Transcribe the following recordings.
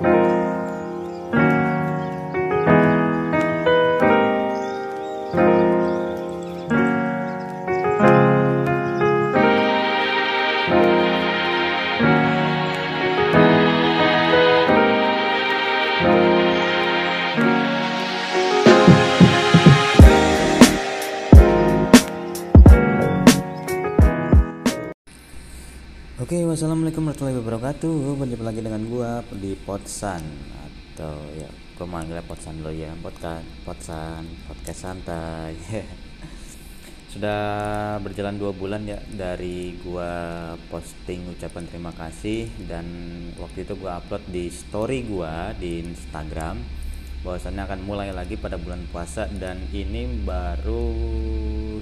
Oke, wabarakatuh. Berjumpa lagi dengan gua di Potsan atau ya gua manggilnya Potsan lo ya, podcast Potsan, podcast santai. Sudah berjalan dua bulan ya dari gua posting ucapan terima kasih dan waktu itu gua upload di story gua di Instagram bahwasannya akan mulai lagi pada bulan puasa dan ini baru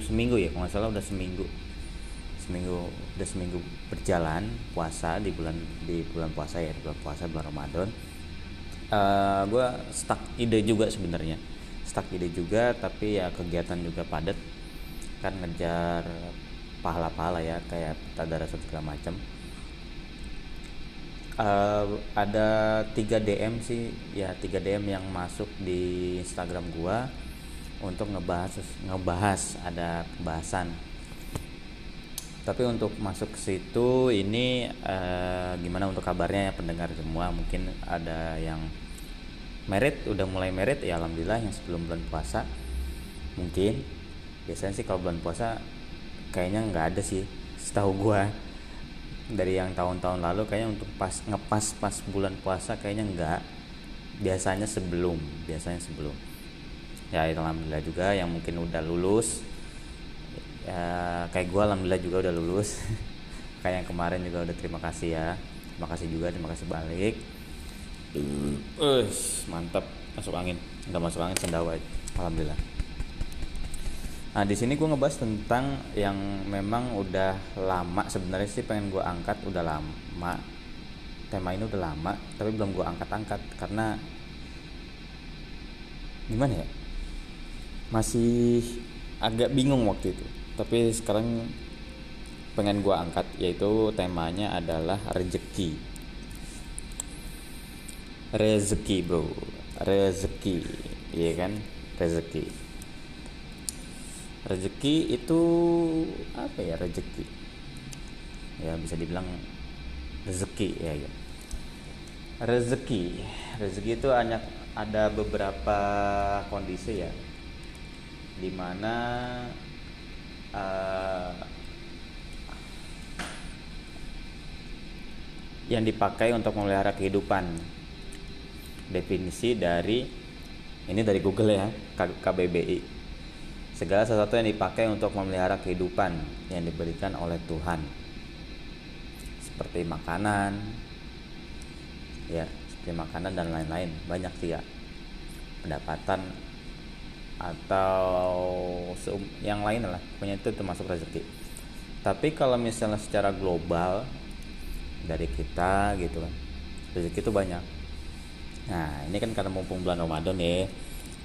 seminggu ya, kalau nggak salah udah seminggu seminggu udah seminggu berjalan puasa di bulan di bulan puasa ya di bulan puasa bulan Ramadan. Uh, eh, gue stuck ide juga sebenarnya. Stuck ide juga tapi ya kegiatan juga padat. Kan ngejar pahala-pahala ya kayak tadara segala macam uh, ada 3 DM sih ya 3 DM yang masuk di Instagram gua untuk ngebahas ngebahas ada pembahasan tapi untuk masuk ke situ ini uh, gimana untuk kabarnya ya pendengar semua? Mungkin ada yang merit udah mulai merit ya alhamdulillah yang sebelum bulan puasa. Mungkin biasanya sih kalau bulan puasa kayaknya nggak ada sih setahu gua. Dari yang tahun-tahun lalu kayaknya untuk pas ngepas pas bulan puasa kayaknya nggak. Biasanya sebelum biasanya sebelum. Ya alhamdulillah juga yang mungkin udah lulus ya kayak gue alhamdulillah juga udah lulus. Kayak yang kemarin juga udah terima kasih ya. Terima kasih juga terima kasih balik. Uh, mantap. Masuk angin. Nggak masuk angin sendawa alhamdulillah. Nah di sini gue ngebahas tentang yang memang udah lama. Sebenarnya sih pengen gue angkat udah lama. Tema ini udah lama tapi belum gue angkat-angkat. Karena gimana ya? Masih agak bingung waktu itu tapi sekarang pengen gue angkat yaitu temanya adalah rezeki. Rezeki bro. Rezeki iya kan? Rezeki. Rezeki itu apa ya rezeki? Ya bisa dibilang rezeki ya, ya. rezeki. Rezeki itu hanya ada beberapa kondisi ya. Di mana uh, yang dipakai untuk memelihara kehidupan. Definisi dari ini dari Google ya KBBI segala sesuatu yang dipakai untuk memelihara kehidupan yang diberikan oleh Tuhan. Seperti makanan ya seperti makanan dan lain-lain. Banyak sih ya. Pendapatan atau yang lain lah pokoknya itu termasuk rezeki. Tapi kalau misalnya secara global dari kita gitu kan rezeki itu banyak. Nah ini kan karena mumpung bulan Ramadan ya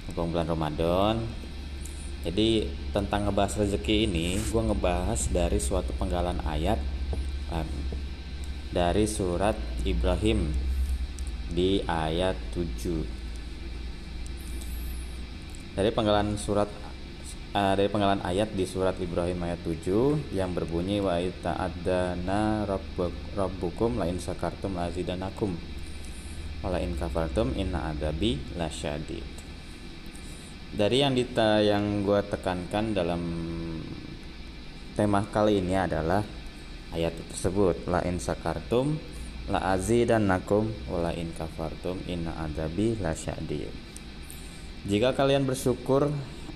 mumpung bulan Ramadan. Jadi tentang ngebahas rezeki ini gue ngebahas dari suatu penggalan ayat dari surat Ibrahim di ayat 7 dari penggalan surat uh, dari penggalan ayat di surat Ibrahim ayat 7 yang berbunyi wa ta'addana rabbukum la in sakartum la azidanakum wa la in kafartum inna adabi lasyadid dari yang dita yang gue tekankan dalam tema kali ini adalah ayat tersebut la sakartum la azidanakum wa in kafartum inna adabi lasyadid jika kalian bersyukur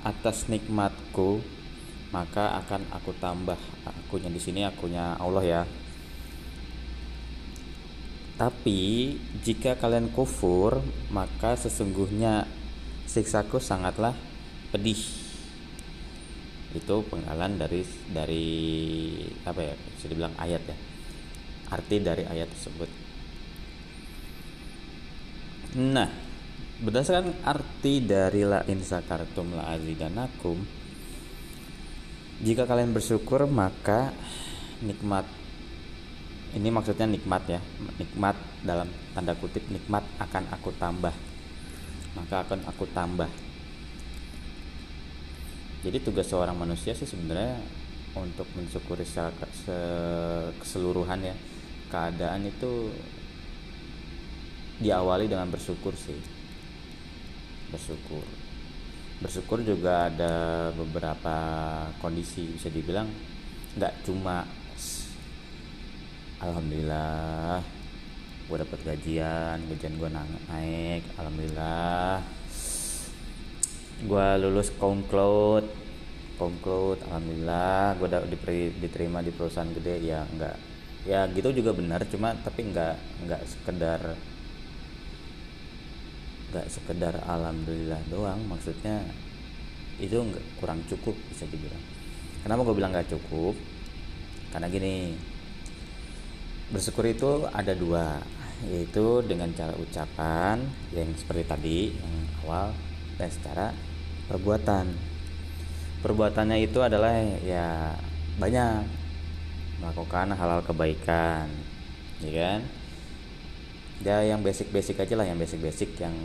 atas nikmatku, maka akan aku tambah. Akunya di sini akunya Allah ya. Tapi jika kalian kufur, maka sesungguhnya siksaku sangatlah pedih. Itu penggalan dari dari apa ya? Bisa dibilang ayat ya. Arti dari ayat tersebut. Nah, berdasarkan arti dari la in sakartum la azidanakum jika kalian bersyukur maka nikmat ini maksudnya nikmat ya nikmat dalam tanda kutip nikmat akan aku tambah maka akan aku tambah. Jadi tugas seorang manusia sih sebenarnya untuk mensyukuri keseluruhan ya keadaan itu diawali dengan bersyukur sih bersyukur. Bersyukur juga ada beberapa kondisi bisa dibilang nggak cuma alhamdulillah gue dapet gajian gajian gue naik alhamdulillah. Gue lulus cloud cloud alhamdulillah. Gue udah diterima di perusahaan gede ya enggak ya gitu juga benar cuma tapi enggak enggak sekedar enggak sekedar alhamdulillah doang maksudnya itu enggak kurang cukup bisa dibilang. Kenapa gue bilang enggak cukup? Karena gini bersyukur itu ada dua yaitu dengan cara ucapan yang seperti tadi yang awal dan secara perbuatan. Perbuatannya itu adalah ya banyak melakukan hal-hal kebaikan ya kan ya yang basic-basic aja lah yang basic-basic yang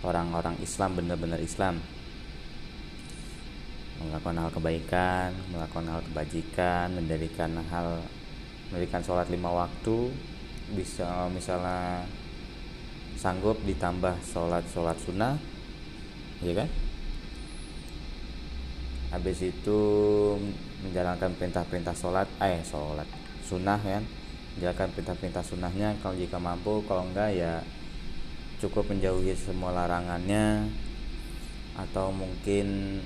orang-orang Islam benar-benar Islam. Melakukan hal kebaikan melakukan hal kebajikan mendirikan hal mendirikan sholat lima waktu bisa misalnya sanggup ditambah sholat sholat sunnah ya kan? Habis itu menjalankan perintah-perintah sholat eh sholat sunnah kan menjalankan perintah-perintah sunnahnya. Kalau jika mampu kalau enggak ya cukup menjauhi semua larangannya. Atau mungkin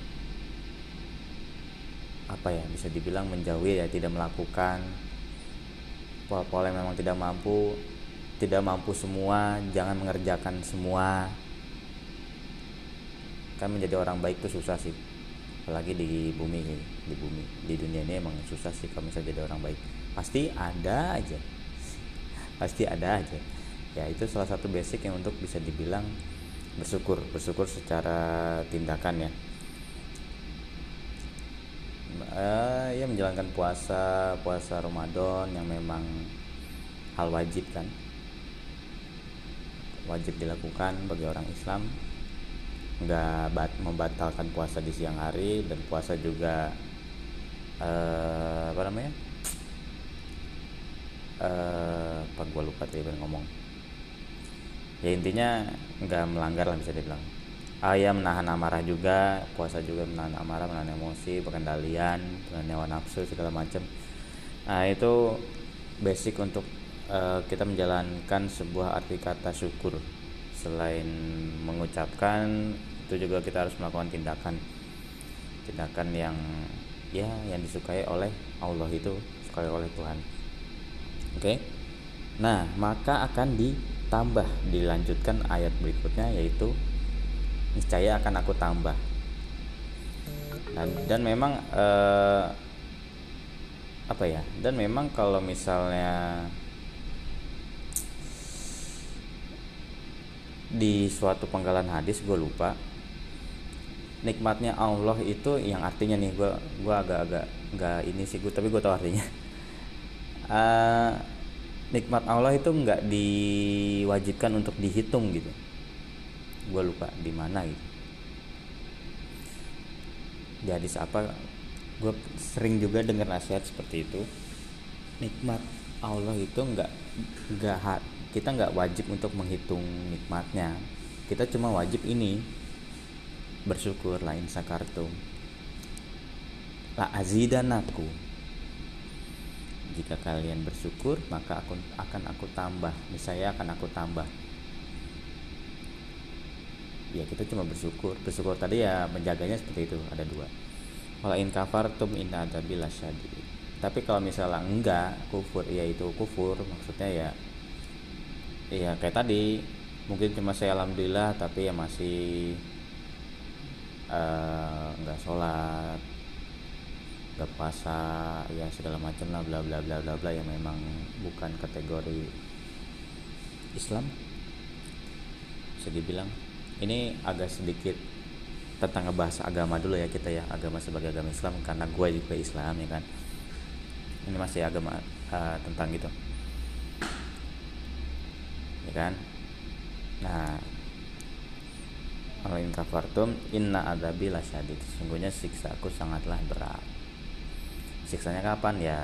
apa ya bisa dibilang menjauhi ya tidak melakukan. Pola-pola yang memang tidak mampu tidak mampu semua jangan mengerjakan semua. Kan menjadi orang baik itu susah sih apalagi di bumi di bumi di dunia ini emang susah sih kalau misalnya jadi orang baik. Pasti ada aja. Pasti ada aja. Ya itu salah satu basic yang untuk bisa dibilang bersyukur bersyukur secara tindakan ya. Uh, ya menjalankan puasa puasa Ramadan yang memang hal wajib kan. Wajib dilakukan bagi orang Islam nggak bat, membatalkan puasa di siang hari dan puasa juga uh, apa namanya? Uh, apa gue lupa tadi ngomong? Ya intinya nggak melanggar lah bisa dibilang. Ya menahan amarah juga puasa juga menahan amarah menahan emosi pengendalian menahan nafsu segala macam. Nah itu basic untuk uh, kita menjalankan sebuah arti kata syukur. Selain mengucapkan itu juga kita harus melakukan tindakan tindakan yang ya yang disukai oleh Allah itu disukai oleh Tuhan. Oke? Okay? nah maka akan ditambah dilanjutkan ayat berikutnya yaitu niscaya akan aku tambah. Dan dan memang eh, apa ya? Dan memang kalau misalnya di suatu penggalan hadis gue lupa nikmatnya Allah itu yang artinya nih gue gue agak-agak nggak ini sih gue tapi gue tahu artinya. Uh, nikmat Allah itu nggak diwajibkan untuk dihitung gitu. Gue lupa di mana gitu. Di hadis apa gue sering juga dengar nasihat seperti itu. Nikmat Allah itu nggak nggak kita nggak wajib untuk menghitung nikmatnya. Kita cuma wajib ini bersyukur lain sakartum la azidanaku jika kalian bersyukur maka aku akan aku tambah. Misalnya akan aku tambah. Ya kita cuma bersyukur. Bersyukur tadi ya menjaganya seperti itu ada dua. Wala in kafartum inna adabil syadid tapi kalau misalnya enggak kufur ya itu kufur maksudnya ya ya kayak tadi. Mungkin cuma saya alhamdulillah tapi ya masih nggak uh, sholat nggak puasa ya segala macam lah bla bla bla bla bla yang memang bukan kategori Islam. Bisa dibilang. Ini agak sedikit tentang ngebahas agama dulu ya kita ya agama sebagai agama Islam karena gue juga Islam ya kan. Ini masih agama uh, tentang gitu. Ya kan? Nah Alain kafartum inna adabi lasyadid sesungguhnya siksaku sangatlah berat. Siksanya kapan? Ya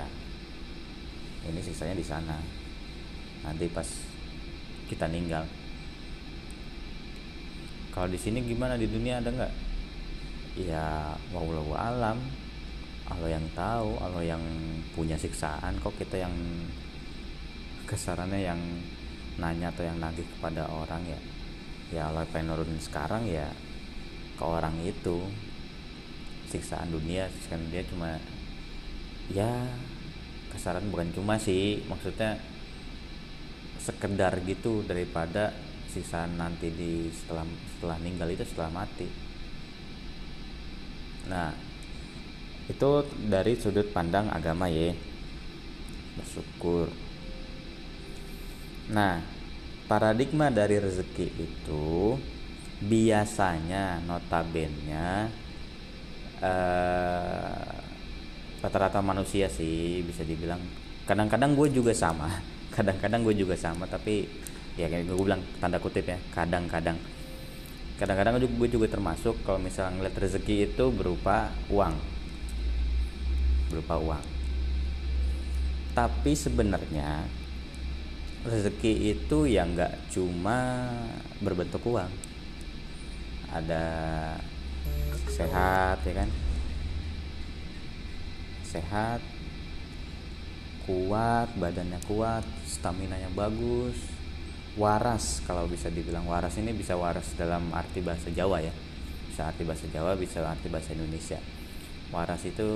ini siksanya di sana. Nanti pas kita ninggal. Kalau di sini gimana? Di dunia ada nggak? Ya wallahu alam. Allah yang tahu Allah yang punya siksaan. Kok kita yang kesarannya yang nanya atau yang nagih kepada orang ya ya Allah pengen nurunin sekarang ya ke orang itu. Siksaan dunia siksaan dia cuma ya kesaran bukan cuma sih. Maksudnya sekedar gitu daripada siksaan nanti di setelah setelah meninggal itu setelah mati. Nah itu dari sudut pandang agama ya. Bersyukur. Nah paradigma dari rezeki itu biasanya notabene eh, rata-rata manusia sih bisa dibilang. Kadang-kadang gue juga sama kadang-kadang gue juga sama tapi ya kayak gue bilang tanda kutip ya kadang-kadang. Kadang-kadang gue juga termasuk kalau misalnya ngeliat rezeki itu berupa uang. Berupa uang. Tapi sebenarnya rezeki itu ya nggak cuma berbentuk uang. Ada sehat ya kan? Sehat kuat badannya kuat stamina nya bagus. Waras kalau bisa dibilang waras ini bisa waras dalam arti bahasa Jawa ya. Bisa arti bahasa Jawa bisa arti bahasa Indonesia. Waras itu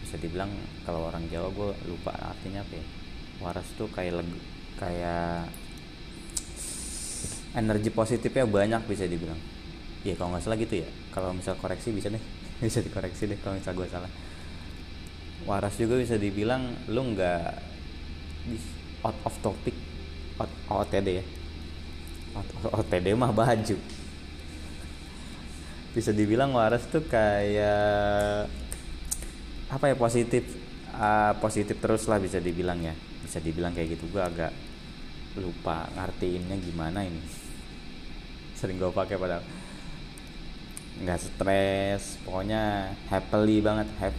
bisa dibilang kalau orang Jawa gue lupa artinya apa ya. Waras tuh kayak kayak energi positifnya banyak bisa dibilang. Ya kalau nggak salah gitu ya. Kalau misal koreksi bisa deh. Bisa dikoreksi deh kalau misal gue salah. Waras juga bisa dibilang lu nggak out of topic out, OTD ya. Out, OTD mah baju. Bisa dibilang waras tuh kayak apa ya positif uh, positif terus lah bisa dibilang ya. Bisa dibilang kayak gitu. Gue agak lupa ngartiinnya gimana ini. Sering gue pakai pada nggak stres. Pokoknya happily banget. Have,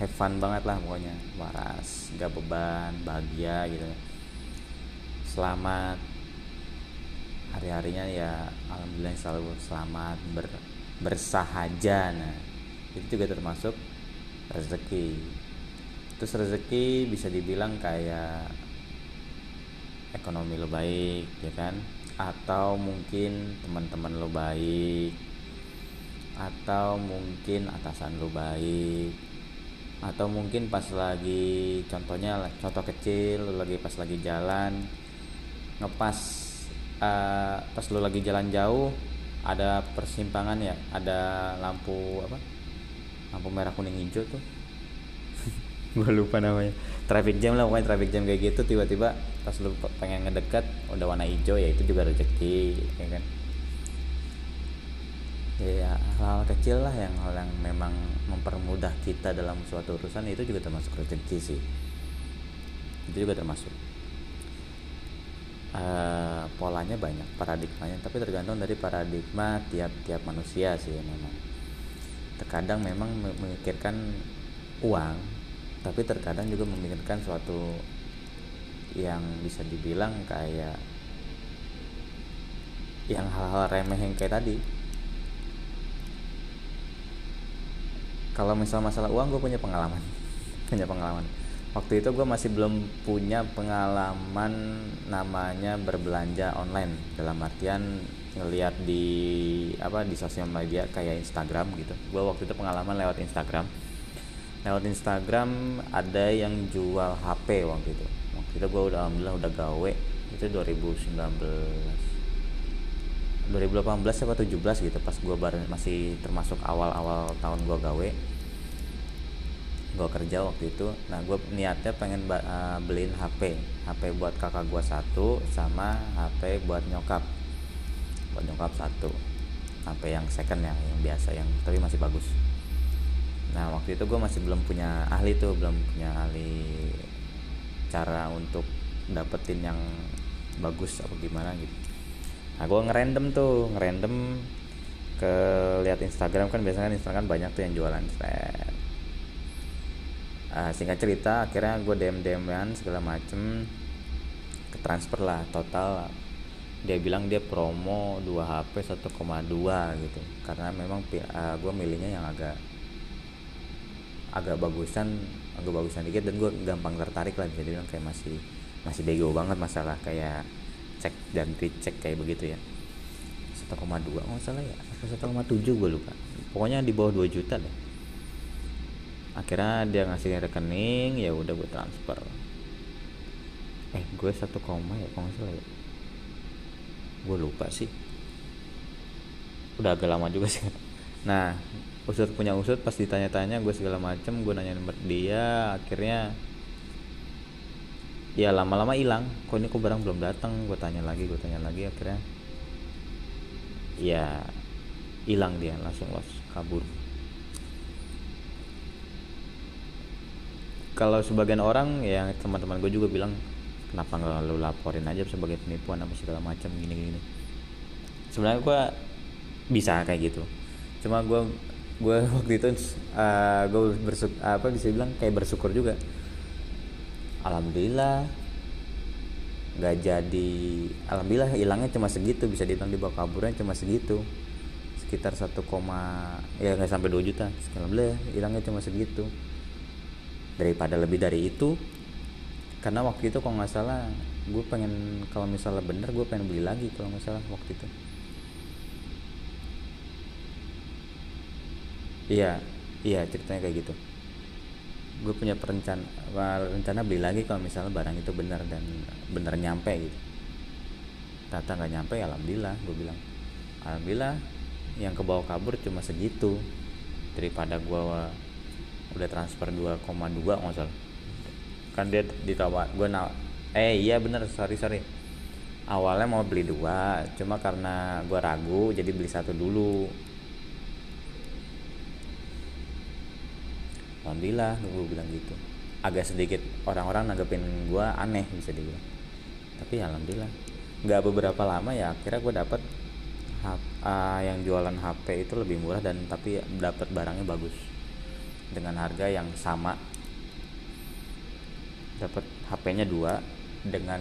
have fun banget lah pokoknya. Waras nggak beban bahagia gitu. Selamat. Hari-harinya ya alhamdulillah selalu selamat ber, bersahaja nah itu juga termasuk rezeki terus rezeki bisa dibilang kayak ekonomi lo baik ya kan? Atau mungkin teman-teman lo baik atau mungkin atasan lo baik atau mungkin pas lagi contohnya contoh kecil lo lagi pas lagi jalan ngepas uh, pas lo lagi jalan jauh ada persimpangan ya? Ada lampu apa? Lampu merah kuning hijau tuh gue lupa namanya. Traffic jam lah pokoknya traffic jam kayak gitu tiba-tiba pas lu pengen ngedekat udah warna hijau ya itu juga rezeki ya kan? Ya hal-hal kecil lah yang hal yang memang mempermudah kita dalam suatu urusan itu juga termasuk rezeki sih. Itu juga termasuk. Uh, polanya banyak paradigmanya tapi tergantung dari paradigma tiap-tiap manusia sih memang. Terkadang memang memikirkan uang tapi terkadang juga memikirkan suatu yang bisa dibilang kayak yang hal-hal remeh yang kayak tadi. Kalau misal masalah uang gue punya pengalaman. Punya pengalaman. Waktu itu gue masih belum punya pengalaman namanya berbelanja online. Dalam artian ngelihat di apa di sosial media kayak Instagram gitu. Gue waktu itu pengalaman lewat Instagram lewat Instagram ada yang jual HP waktu itu. Waktu itu gue udah alhamdulillah udah gawe. Itu 2019 2018 atau 17 gitu pas gue baru masih termasuk awal-awal tahun gue gawe. Gue kerja waktu itu. Nah gue niatnya pengen uh, beliin HP HP buat kakak gue satu sama HP buat nyokap. Buat nyokap satu. HP yang second ya yang biasa yang tapi masih bagus nah waktu itu gue masih belum punya ahli tuh belum punya ahli cara untuk dapetin yang bagus apa gimana gitu. Nah gue ngerandom tuh ngerandom ke lihat Instagram. Kan biasanya kan Instagram banyak tuh yang jualan set uh, singkat cerita akhirnya gue DM DMan segala macem ke transfer lah total. Dia bilang dia promo 2 HP 1,2 gitu. Karena memang uh, eh, gue milihnya yang agak agak bagusan agak bagusan dikit dan gue gampang tertarik lah jadi bilang kayak masih masih bego banget masalah kayak cek dan recheck kayak begitu ya. 1,2 nggak salah ya atau 1,7 gue lupa. Pokoknya di bawah 2 juta deh. Akhirnya dia ngasih rekening ya udah gue transfer. Eh gue satu koma ya kalau salah ya. Gue lupa sih. Udah agak lama juga sih. Nah usut punya usut pas ditanya-tanya gue segala macem gue nanya nomor dia akhirnya ya lama-lama hilang. Kok ini kok barang belum datang gue tanya lagi gue tanya lagi akhirnya ya hilang dia langsung los kabur. Kalau sebagian orang ya teman-teman gue juga bilang kenapa nggak lu laporin aja sebagai penipuan apa segala macam gini-gini? Sebenarnya gue bisa kayak gitu. Cuma gue gue waktu itu uh, eh, gue bersyukur apa bisa bilang kayak bersyukur juga. Alhamdulillah nggak jadi alhamdulillah hilangnya cuma segitu bisa dihitung di bawah kaburnya cuma segitu. Sekitar satu koma ya nggak sampai 2 juta. Alhamdulillah hilangnya cuma segitu. Daripada lebih dari itu karena waktu itu kalau nggak salah gue pengen kalau misalnya bener gue pengen beli lagi kalau nggak salah waktu itu iya iya ceritanya kayak gitu. Gue punya perencana rencana beli lagi kalau misalnya barang itu benar dan benar nyampe gitu. Tata nggak nyampe ya alhamdulillah gue bilang. Alhamdulillah yang ke bawah kabur cuma segitu. Daripada gue udah transfer 2,2 nggak kan dia ditawar gue na eh iya bener sorry sorry. Awalnya mau beli dua cuma karena gue ragu jadi beli satu dulu alhamdulillah gue bilang gitu. Agak sedikit orang-orang nanggepin gue aneh bisa dibilang. Tapi alhamdulillah. Nggak beberapa lama ya akhirnya gue dapet uh, yang jualan HP itu lebih murah dan tapi dapat barangnya bagus. Dengan harga yang sama. Dapat HP-nya dua dengan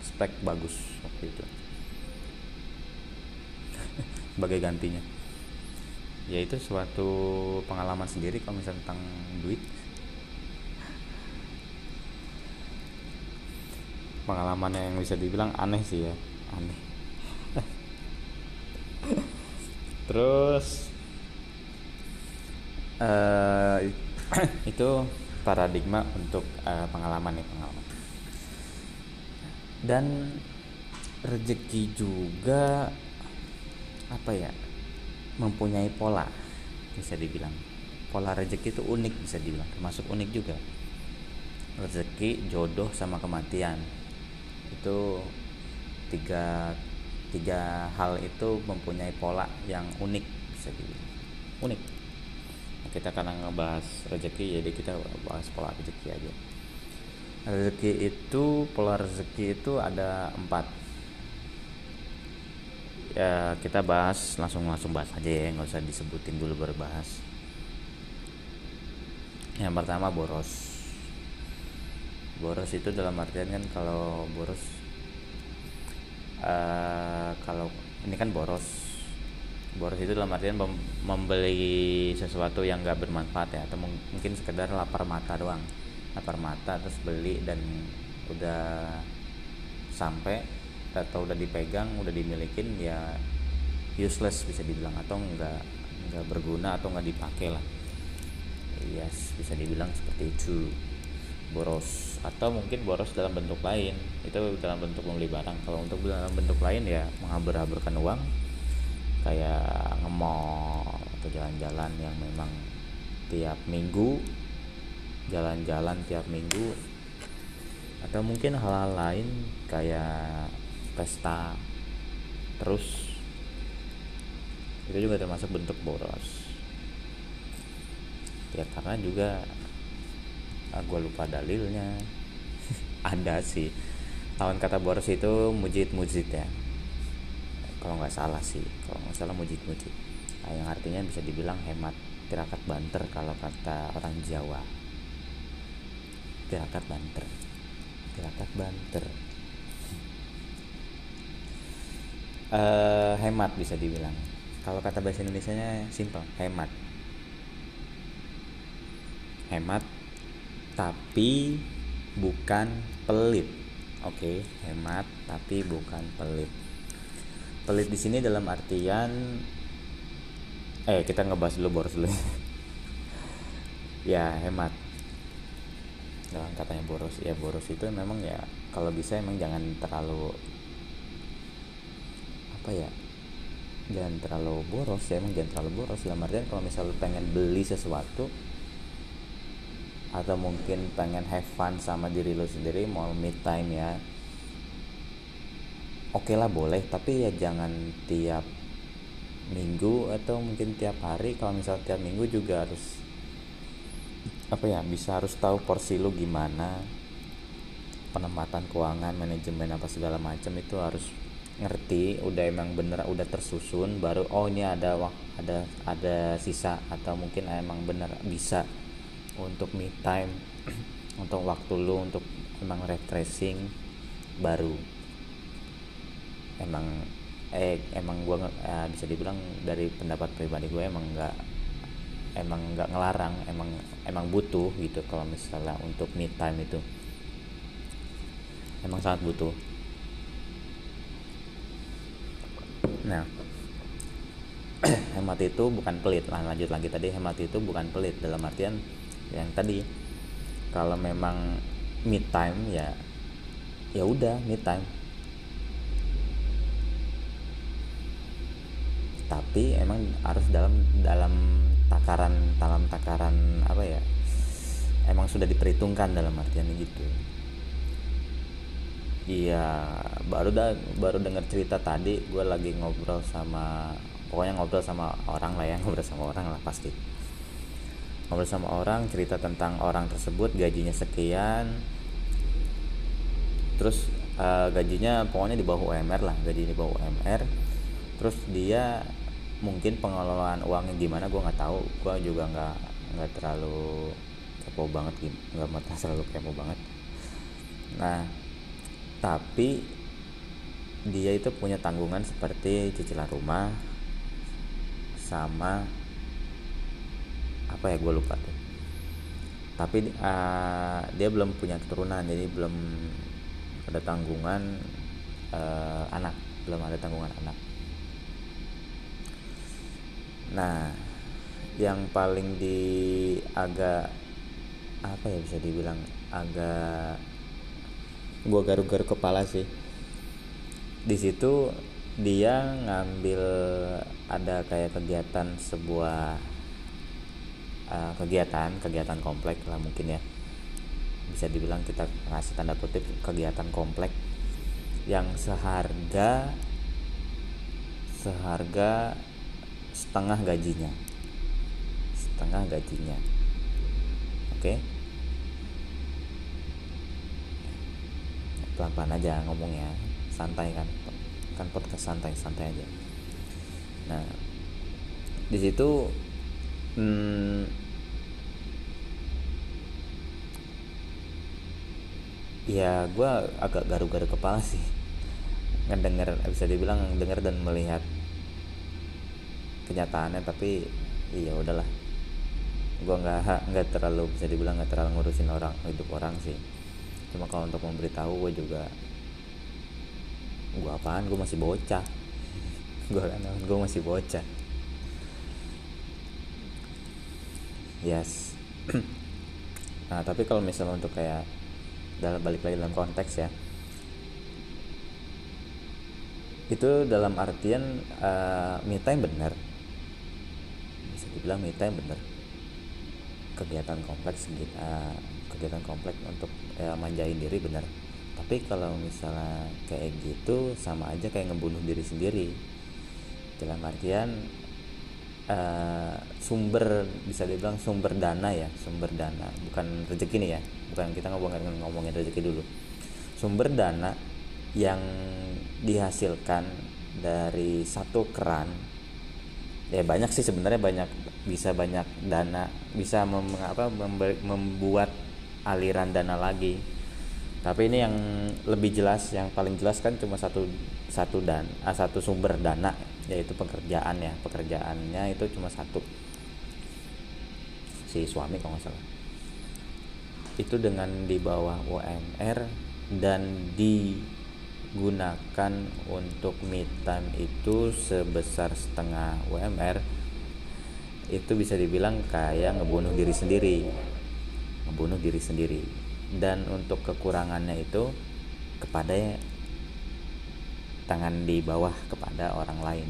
spek bagus waktu itu. Sebagai gantinya ya itu suatu pengalaman sendiri kalau misalnya tentang duit. Pengalaman yang bisa dibilang aneh sih ya aneh. Terus uh, itu paradigma untuk uh, pengalaman nih pengalaman. Dan rezeki juga apa ya mempunyai pola bisa dibilang. Pola rezeki itu unik bisa dibilang. Termasuk unik juga. Rezeki jodoh sama kematian. Itu tiga tiga hal itu mempunyai pola yang unik bisa dibilang. Unik. Kita karena ngebahas rezeki jadi kita bahas pola rezeki aja. Rezeki itu pola rezeki itu ada empat ya kita bahas langsung langsung bahas aja ya nggak usah disebutin dulu berbahas yang pertama boros. Boros itu dalam artian kan kalau boros uh, kalau ini kan boros. Boros itu dalam artian membeli sesuatu yang nggak bermanfaat ya atau mungkin sekedar lapar mata doang. Lapar mata terus beli dan udah sampai atau udah dipegang udah dimilikin ya useless bisa dibilang atau enggak enggak berguna atau enggak dipakai lah. Yes bisa dibilang seperti itu. Boros atau mungkin boros dalam bentuk lain. Itu dalam bentuk membeli barang. Kalau untuk dalam bentuk lain ya menghambur-hamburkan uang kayak ngemol atau jalan-jalan yang memang tiap minggu jalan-jalan tiap minggu atau mungkin hal-hal lain kayak pesta. Terus itu juga termasuk bentuk boros. Ya karena juga ah, gue lupa dalilnya. Ada sih. Lawan kata boros itu mujid mujid ya. Kalau nggak salah sih. Kalau nggak salah mujid mujid nah, yang artinya bisa dibilang hemat tirakat banter kalau kata orang Jawa. Tirakat banter. Tirakat banter uh, hemat bisa dibilang. Kalau kata bahasa Indonesia nya simple hemat. Hemat tapi bukan pelit. Oke okay, hemat tapi bukan pelit. Pelit di sini dalam artian eh kita ngebahas dulu boros dulu. Ya hemat. Dalam katanya boros. Ya boros itu memang ya kalau bisa emang jangan terlalu apa ya jangan terlalu boros ya emang jangan terlalu boros. Dalam artian kalau misalnya pengen beli sesuatu atau mungkin pengen have fun sama diri lo sendiri mau me time ya oke okay lah boleh. Tapi ya jangan tiap minggu atau mungkin tiap hari. Kalau misal tiap minggu juga harus apa ya bisa harus tahu porsi lo gimana. Penempatan keuangan manajemen apa segala macam itu harus ngerti udah emang bener udah tersusun baru oh ini ada ada ada sisa atau mungkin emang bener bisa untuk me time untuk waktu lu untuk emang refreshing baru. Emang eh emang gua eh, bisa dibilang dari pendapat pribadi gue emang nggak emang nggak ngelarang emang emang butuh gitu kalau misalnya untuk me time itu. Emang sangat butuh nah hemat itu bukan pelit. Lah lanjut lagi tadi hemat itu bukan pelit. Dalam artian yang tadi kalau memang mid time ya ya udah mid time. Tapi emang harus dalam dalam takaran dalam takaran apa ya? Emang sudah diperhitungkan dalam artian gitu iya baru dah baru dengar cerita tadi gue lagi ngobrol sama pokoknya ngobrol sama orang lah ya ngobrol sama orang lah pasti. Ngobrol sama orang cerita tentang orang tersebut gajinya sekian terus uh, gajinya pokoknya di bawah UMR lah gaji di bawah UMR terus dia mungkin pengelolaan uangnya gimana gue nggak tahu. Gue juga nggak nggak terlalu kepo banget nggak terlalu kepo banget. Nah tapi dia itu punya tanggungan seperti cicilan rumah sama apa ya gue lupa tuh. Tapi uh, dia belum punya keturunan jadi belum ada tanggungan uh, anak. Belum ada tanggungan anak. Nah yang paling di agak apa ya bisa dibilang agak gue garuk-garuk kepala sih. Di situ dia ngambil ada kayak kegiatan sebuah uh, kegiatan kegiatan komplek lah mungkin ya. Bisa dibilang kita ngasih tanda kutip kegiatan komplek yang seharga seharga setengah gajinya. Setengah gajinya. Oke? okay? Pelan-pelan aja ngomongnya. Santai kan kan podcast santai santai aja. Nah di situ hmm, ya gue agak garu-garu kepala sih. Ngedenger bisa dibilang denger dan melihat kenyataannya tapi iya udahlah. Gue nggak nggak terlalu bisa dibilang nggak terlalu ngurusin orang hidup orang sih cuma kalau untuk memberitahu gue juga gue apaan? Gue masih bocah. Gue kan gue masih bocah. Yes. Nah tapi kalau misalnya untuk kayak dalam balik lagi dalam konteks ya. Itu dalam artian uh, me time benar bisa dibilang me time benar kegiatan kompleks uh, kegiatan kompleks untuk ya, manjain diri benar. Tapi kalau misalnya kayak gitu sama aja kayak ngebunuh diri sendiri. Dalam artian uh, sumber bisa dibilang sumber dana ya sumber dana. Bukan rezeki nih ya bukan kita ngomongin ngomongin rezeki dulu. Sumber dana yang dihasilkan dari satu keran ya banyak sih sebenarnya banyak bisa banyak dana bisa mem, apa, membuat aliran dana lagi. Tapi ini yang lebih jelas yang paling jelas kan cuma satu satu dan ah, satu sumber dana yaitu pekerjaan ya. Pekerjaannya itu cuma satu. Si suami kalau nggak salah. Itu dengan di bawah UMR dan digunakan untuk mid time itu sebesar setengah UMR itu bisa dibilang kayak ngebunuh diri sendiri ngebunuh diri sendiri. Dan untuk kekurangannya itu kepada tangan di bawah kepada orang lain.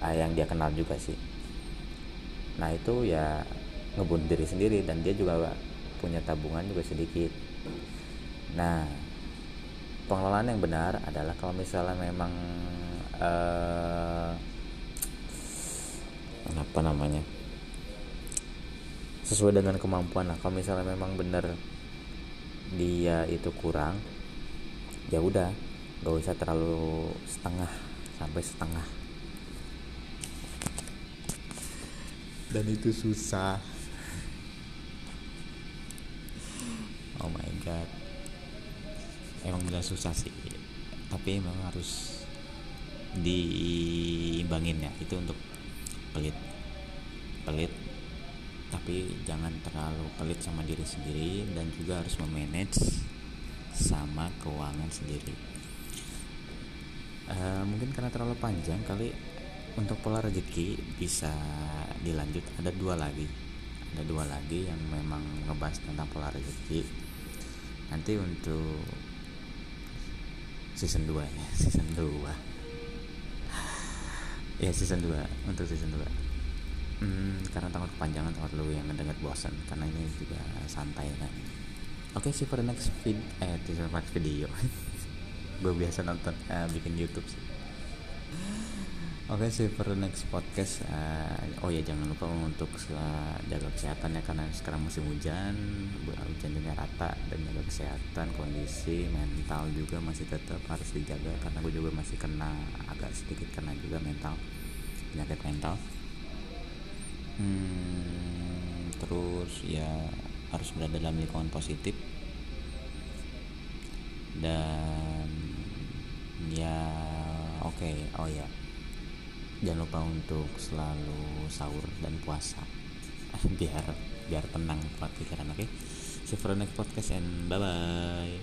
Ah, yang dia kenal juga sih. Nah itu ya ngebunuh diri sendiri dan dia juga punya tabungan juga sedikit. Nah pengelolaan yang benar adalah kalau misalnya memang uh, apa namanya sesuai dengan kemampuan. Lah kalau misalnya memang benar dia itu kurang ya udah gak usah terlalu setengah sampai setengah. Dan itu susah. Oh my god. Emang benar susah sih. Tapi emang harus diimbangin ya itu untuk pelit. Pelit tapi jangan terlalu pelit sama diri sendiri dan juga harus memanage sama keuangan sendiri. Uh, mungkin karena terlalu panjang kali untuk pola rezeki bisa dilanjut ada dua lagi. Ada dua lagi yang memang ngebahas tentang pola rezeki. Nanti untuk season 2 ya season 2 ya season 2 untuk season 2 hmm, karena takut kepanjangan takut lu yang mendengar bosan karena ini juga santai kan. Oke okay, see for the next vid eh next video. Gue biasa nonton uh, bikin YouTube sih. Oke okay, sih for the next podcast. Uh, Oh ya jangan lupa untuk uh, jaga kesehatan ya Karena sekarang musim hujan Hujan juga rata Dan jaga kesehatan Kondisi mental juga masih tetap harus dijaga Karena gue juga masih kena Agak sedikit kena juga mental Penyakit mental hmm, Terus ya Harus berada dalam lingkungan positif Dan Ya Oke okay. Oh ya jangan lupa untuk selalu sahur dan puasa biar biar tenang buat pikiran oke okay? see you for the next podcast and bye bye